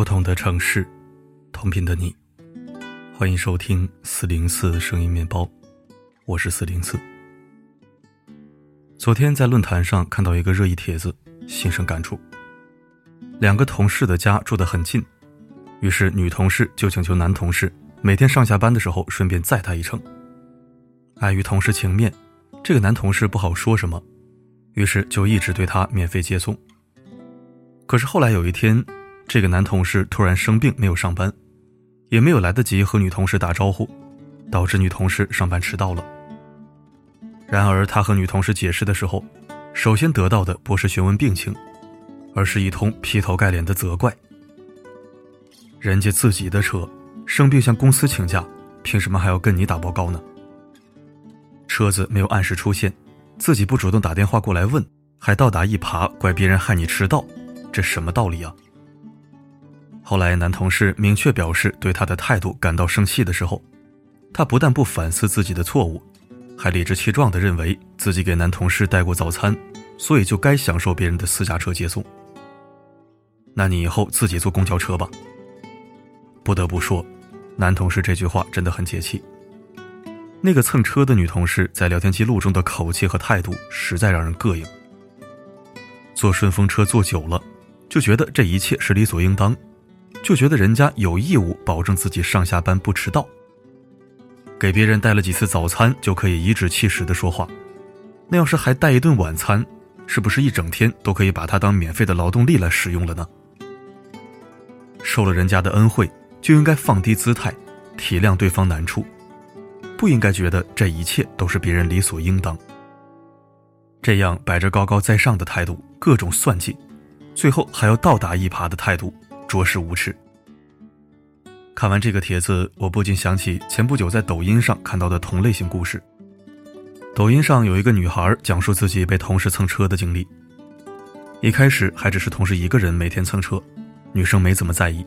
不同的城市，同频的你，欢迎收听四零四声音面包，我是四零四。昨天在论坛上看到一个热议帖子，心生感触。两个同事的家住得很近，于是女同事就请求男同事每天上下班的时候顺便载她一程。碍于同事情面，这个男同事不好说什么，于是就一直对她免费接送。可是后来有一天，这个男同事突然生病，没有上班，也没有来得及和女同事打招呼，导致女同事上班迟到了。然而他和女同事解释的时候，首先得到的不是询问病情，而是一通劈头盖脸的责怪。人家自己的车生病向公司请假，凭什么还要跟你打报告呢？车子没有按时出现，自己不主动打电话过来问，还倒打一耙怪别人害你迟到，这什么道理啊？后来，男同事明确表示对他的态度感到生气的时候，他不但不反思自己的错误，还理直气壮地认为自己给男同事带过早餐，所以就该享受别人的私家车接送。那你以后自己坐公交车吧。不得不说，男同事这句话真的很解气。那个蹭车的女同事在聊天记录中的口气和态度实在让人膈应。坐顺风车坐久了，就觉得这一切是理所应当。就觉得人家有义务保证自己上下班不迟到，给别人带了几次早餐就可以颐指气使的说话，那要是还带一顿晚餐，是不是一整天都可以把它当免费的劳动力来使用了呢？受了人家的恩惠，就应该放低姿态，体谅对方难处，不应该觉得这一切都是别人理所应当。这样摆着高高在上的态度，各种算计，最后还要倒打一耙的态度。着实无耻。看完这个帖子，我不禁想起前不久在抖音上看到的同类型故事。抖音上有一个女孩讲述自己被同事蹭车的经历。一开始还只是同事一个人每天蹭车，女生没怎么在意。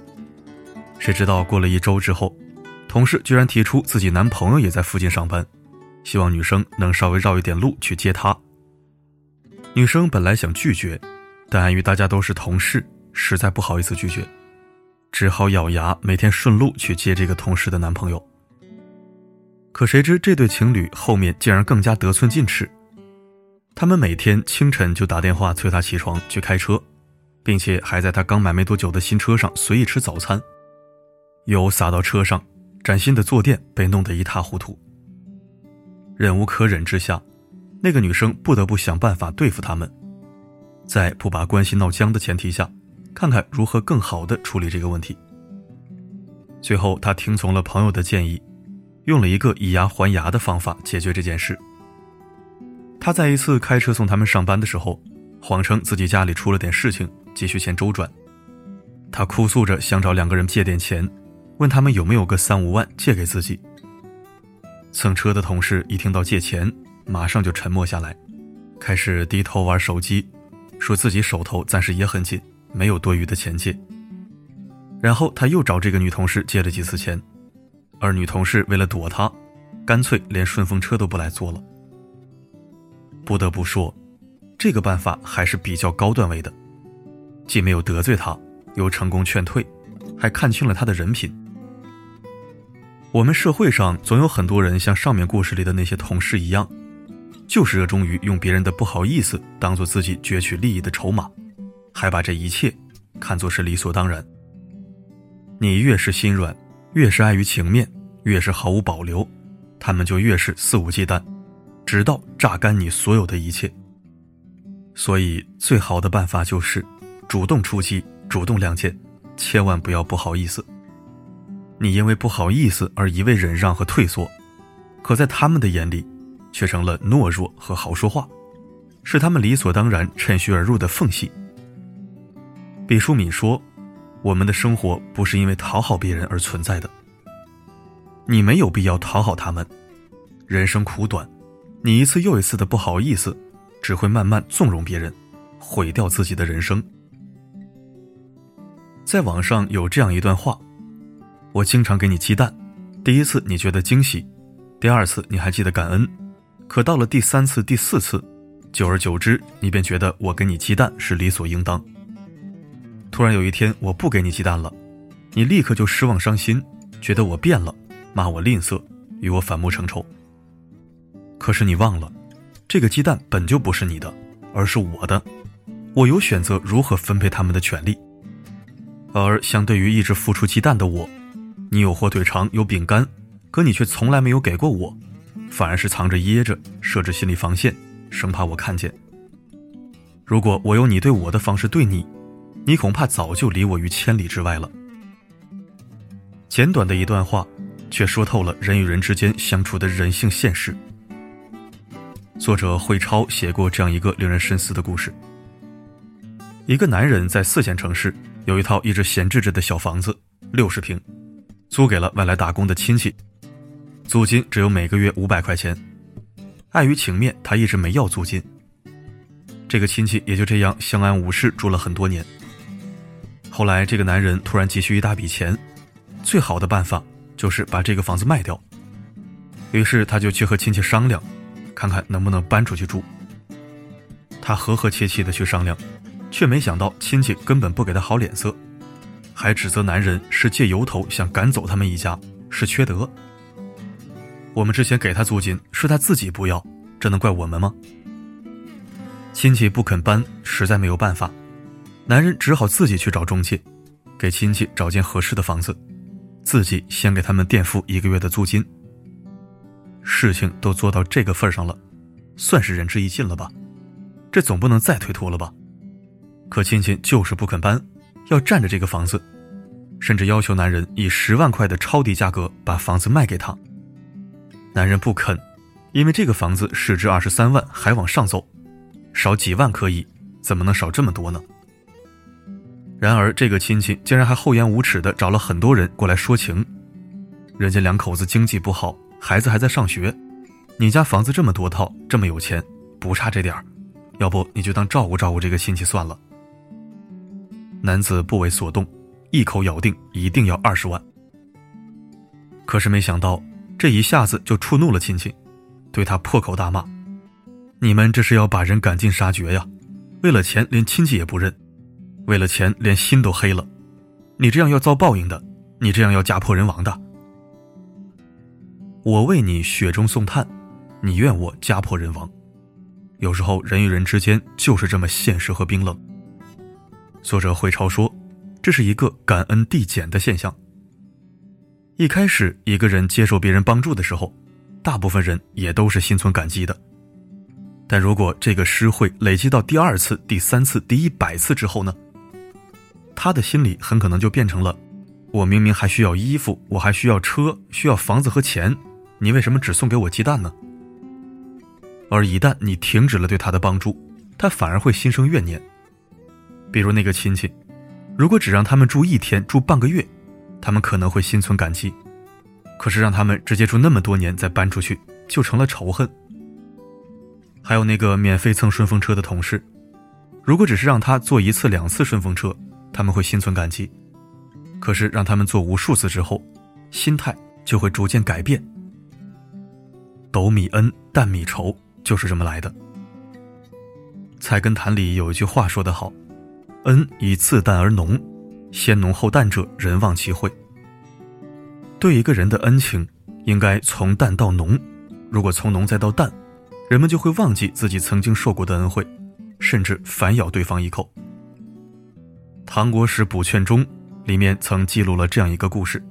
谁知道过了一周之后，同事居然提出自己男朋友也在附近上班，希望女生能稍微绕一点路去接他。女生本来想拒绝，但碍于大家都是同事。实在不好意思拒绝，只好咬牙每天顺路去接这个同事的男朋友。可谁知这对情侣后面竟然更加得寸进尺，他们每天清晨就打电话催他起床去开车，并且还在他刚买没多久的新车上随意吃早餐，油洒到车上，崭新的坐垫被弄得一塌糊涂。忍无可忍之下，那个女生不得不想办法对付他们，在不把关系闹僵的前提下。看看如何更好的处理这个问题。最后，他听从了朋友的建议，用了一个以牙还牙的方法解决这件事。他在一次开车送他们上班的时候，谎称自己家里出了点事情，急需钱周转。他哭诉着想找两个人借点钱，问他们有没有个三五万借给自己。蹭车的同事一听到借钱，马上就沉默下来，开始低头玩手机，说自己手头暂时也很紧。没有多余的钱借，然后他又找这个女同事借了几次钱，而女同事为了躲他，干脆连顺风车都不来坐了。不得不说，这个办法还是比较高段位的，既没有得罪他，又成功劝退，还看清了他的人品。我们社会上总有很多人像上面故事里的那些同事一样，就是热衷于用别人的不好意思当做自己攫取利益的筹码。还把这一切看作是理所当然。你越是心软，越是碍于情面，越是毫无保留，他们就越是肆无忌惮，直到榨干你所有的一切。所以，最好的办法就是主动出击，主动亮剑，千万不要不好意思。你因为不好意思而一味忍让和退缩，可在他们的眼里，却成了懦弱和好说话，是他们理所当然趁虚而入的缝隙。毕淑敏说：“我们的生活不是因为讨好别人而存在的。你没有必要讨好他们。人生苦短，你一次又一次的不好意思，只会慢慢纵容别人，毁掉自己的人生。”在网上有这样一段话：“我经常给你鸡蛋，第一次你觉得惊喜，第二次你还记得感恩，可到了第三次、第四次，久而久之，你便觉得我给你鸡蛋是理所应当。”突然有一天，我不给你鸡蛋了，你立刻就失望伤心，觉得我变了，骂我吝啬，与我反目成仇。可是你忘了，这个鸡蛋本就不是你的，而是我的，我有选择如何分配它们的权利。而相对于一直付出鸡蛋的我，你有火腿肠，有饼干，可你却从来没有给过我，反而是藏着掖着，设置心理防线，生怕我看见。如果我用你对我的方式对你，你恐怕早就离我于千里之外了。简短的一段话，却说透了人与人之间相处的人性现实。作者会超写过这样一个令人深思的故事：一个男人在四线城市有一套一直闲置着的小房子，六十平，租给了外来打工的亲戚，租金只有每个月五百块钱。碍于情面，他一直没要租金。这个亲戚也就这样相安无事住了很多年。后来，这个男人突然急需一大笔钱，最好的办法就是把这个房子卖掉。于是，他就去和亲戚商量，看看能不能搬出去住。他和和气气的去商量，却没想到亲戚根本不给他好脸色，还指责男人是借由头想赶走他们一家，是缺德。我们之前给他租金，是他自己不要，这能怪我们吗？亲戚不肯搬，实在没有办法，男人只好自己去找中介，给亲戚找间合适的房子，自己先给他们垫付一个月的租金。事情都做到这个份上了，算是仁至义尽了吧？这总不能再推脱了吧？可亲戚就是不肯搬，要占着这个房子，甚至要求男人以十万块的超低价格把房子卖给他。男人不肯，因为这个房子市值二十三万，还往上走。少几万可以，怎么能少这么多呢？然而这个亲戚竟然还厚颜无耻的找了很多人过来说情，人家两口子经济不好，孩子还在上学，你家房子这么多套，这么有钱，不差这点儿，要不你就当照顾照顾这个亲戚算了。男子不为所动，一口咬定一定要二十万。可是没想到这一下子就触怒了亲戚，对他破口大骂。你们这是要把人赶尽杀绝呀！为了钱连亲戚也不认，为了钱连心都黑了。你这样要遭报应的，你这样要家破人亡的。我为你雪中送炭，你怨我家破人亡。有时候人与人之间就是这么现实和冰冷。作者会超说，这是一个感恩递减的现象。一开始一个人接受别人帮助的时候，大部分人也都是心存感激的。但如果这个施惠累积到第二次、第三次、第一百次之后呢？他的心里很可能就变成了：我明明还需要衣服，我还需要车，需要房子和钱，你为什么只送给我鸡蛋呢？而一旦你停止了对他的帮助，他反而会心生怨念。比如那个亲戚，如果只让他们住一天、住半个月，他们可能会心存感激；可是让他们直接住那么多年再搬出去，就成了仇恨。还有那个免费蹭顺风车的同事，如果只是让他坐一次两次顺风车，他们会心存感激；可是让他们做无数次之后，心态就会逐渐改变。斗米恩，淡米仇，就是这么来的。《菜根谭》里有一句话说得好：“恩以自淡而浓，先浓后淡者，人忘其惠。”对一个人的恩情，应该从淡到浓，如果从浓再到淡。人们就会忘记自己曾经受过的恩惠，甚至反咬对方一口。唐国史补劝中里面曾记录了这样一个故事：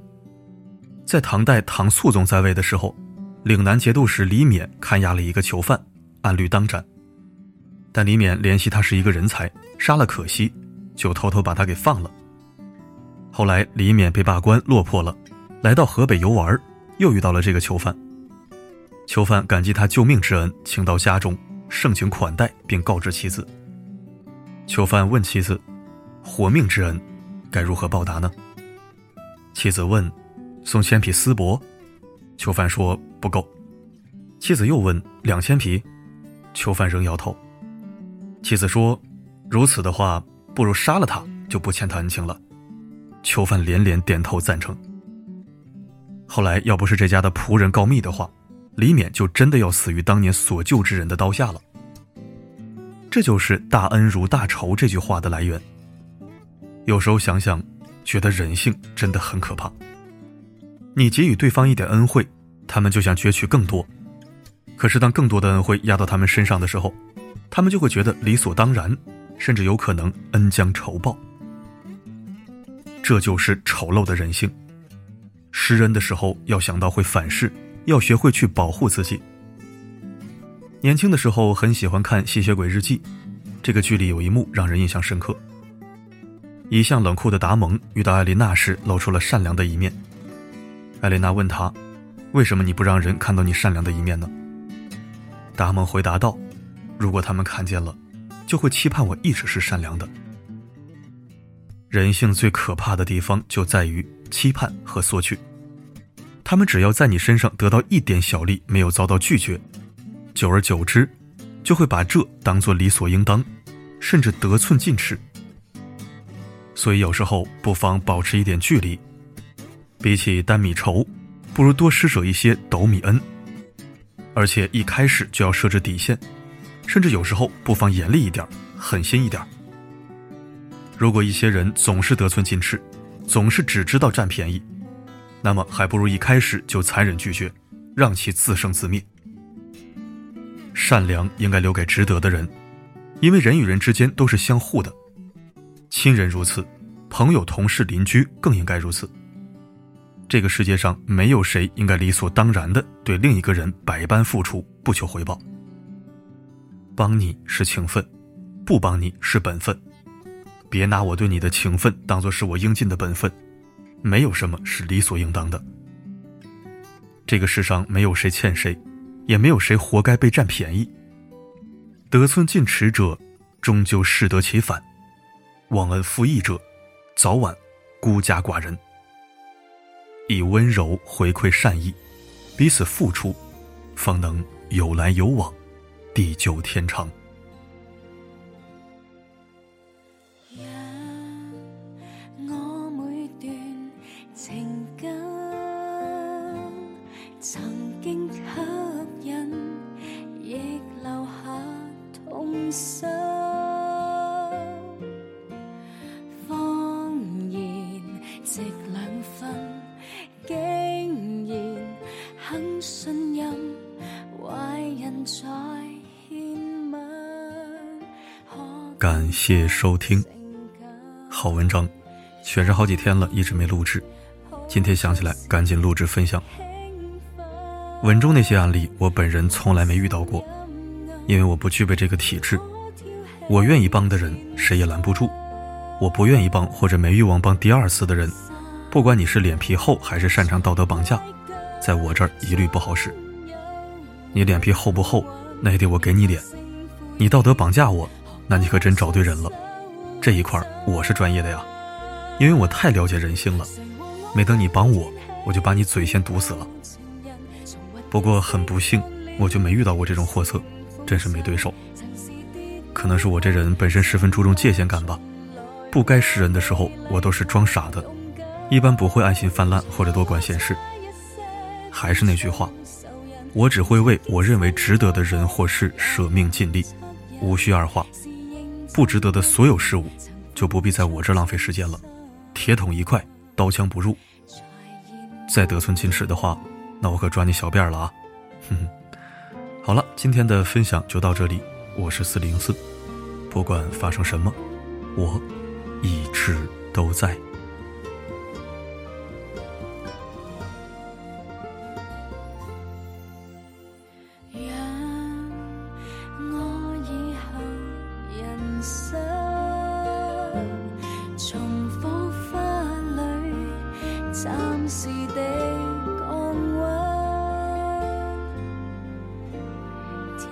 在唐代唐肃宗在位的时候，岭南节度使李勉看押了一个囚犯，按律当斩。但李勉怜惜他是一个人才，杀了可惜，就偷偷把他给放了。后来李勉被罢官落魄了，来到河北游玩，又遇到了这个囚犯。囚犯感激他救命之恩，请到家中盛情款待，并告知妻子。囚犯问妻子：“活命之恩，该如何报答呢？”妻子问：“送千匹丝帛？”囚犯说：“不够。”妻子又问：“两千匹？”囚犯仍摇头。妻子说：“如此的话，不如杀了他，就不欠他恩情了。”囚犯连连点头赞成。后来要不是这家的仆人告密的话，李勉就真的要死于当年所救之人的刀下了。这就是“大恩如大仇”这句话的来源。有时候想想，觉得人性真的很可怕。你给予对方一点恩惠，他们就想攫取更多；可是当更多的恩惠压到他们身上的时候，他们就会觉得理所当然，甚至有可能恩将仇报。这就是丑陋的人性。施恩的时候要想到会反噬，要学会去保护自己。年轻的时候很喜欢看《吸血鬼日记》，这个剧里有一幕让人印象深刻。一向冷酷的达蒙遇到艾琳娜时，露出了善良的一面。艾琳娜问他：“为什么你不让人看到你善良的一面呢？”达蒙回答道：“如果他们看见了，就会期盼我一直是善良的。”人性最可怕的地方就在于期盼和索取。他们只要在你身上得到一点小利，没有遭到拒绝。久而久之，就会把这当做理所应当，甚至得寸进尺。所以有时候不妨保持一点距离，比起担米仇，不如多施舍一些斗米恩。而且一开始就要设置底线，甚至有时候不妨严厉一点，狠心一点。如果一些人总是得寸进尺，总是只知道占便宜，那么还不如一开始就残忍拒绝，让其自生自灭。善良应该留给值得的人，因为人与人之间都是相互的，亲人如此，朋友、同事、邻居更应该如此。这个世界上没有谁应该理所当然的对另一个人百般付出不求回报。帮你是情分，不帮你是本分，别拿我对你的情分当做是我应尽的本分，没有什么是理所应当的。这个世上没有谁欠谁。也没有谁活该被占便宜。得寸进尺者，终究适得其反；忘恩负义者，早晚孤家寡人。以温柔回馈善意，彼此付出，方能有来有往，地久天长。感谢收听，好文章，选上好几天了，一直没录制，今天想起来赶紧录制分享。文中那些案例，我本人从来没遇到过，因为我不具备这个体质。我愿意帮的人，谁也拦不住；我不愿意帮或者没欲望帮第二次的人，不管你是脸皮厚还是擅长道德绑架，在我这儿一律不好使。你脸皮厚不厚，那也得我给你脸；你道德绑架我，那你可真找对人了。这一块我是专业的呀，因为我太了解人性了。没等你帮我，我就把你嘴先堵死了。不过很不幸，我就没遇到过这种货色，真是没对手。可能是我这人本身十分注重界限感吧，不该识人的时候，我都是装傻的，一般不会爱心泛滥或者多管闲事。还是那句话，我只会为我认为值得的人或事舍命尽力，无需二话。不值得的所有事物，就不必在我这浪费时间了。铁桶一块，刀枪不入。再得寸进尺的话。那我可抓你小辫了啊！哼哼，好了，今天的分享就到这里。我是四零四，不管发生什么，我一直都在。心，从火花里暂时地降温。天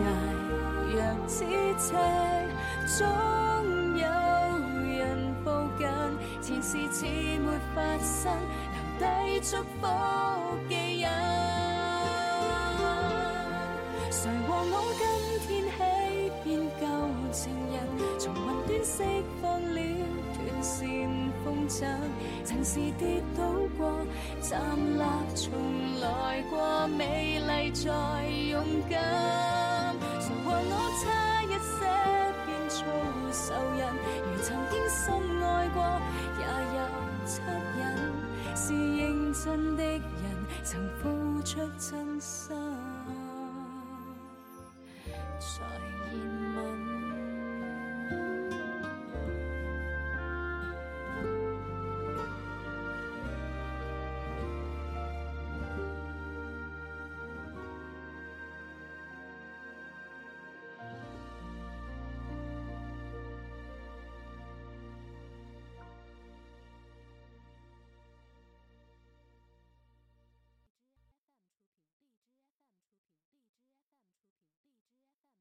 涯若咫尺，终有人步近。前事似没发生，留低祝福记印。谁和我跟？曾是跌倒过，站立重来过，美丽再勇敢。谁和我差一些变做仇人？如曾经深爱过，也有恻隐。是认真的人，曾付出真心。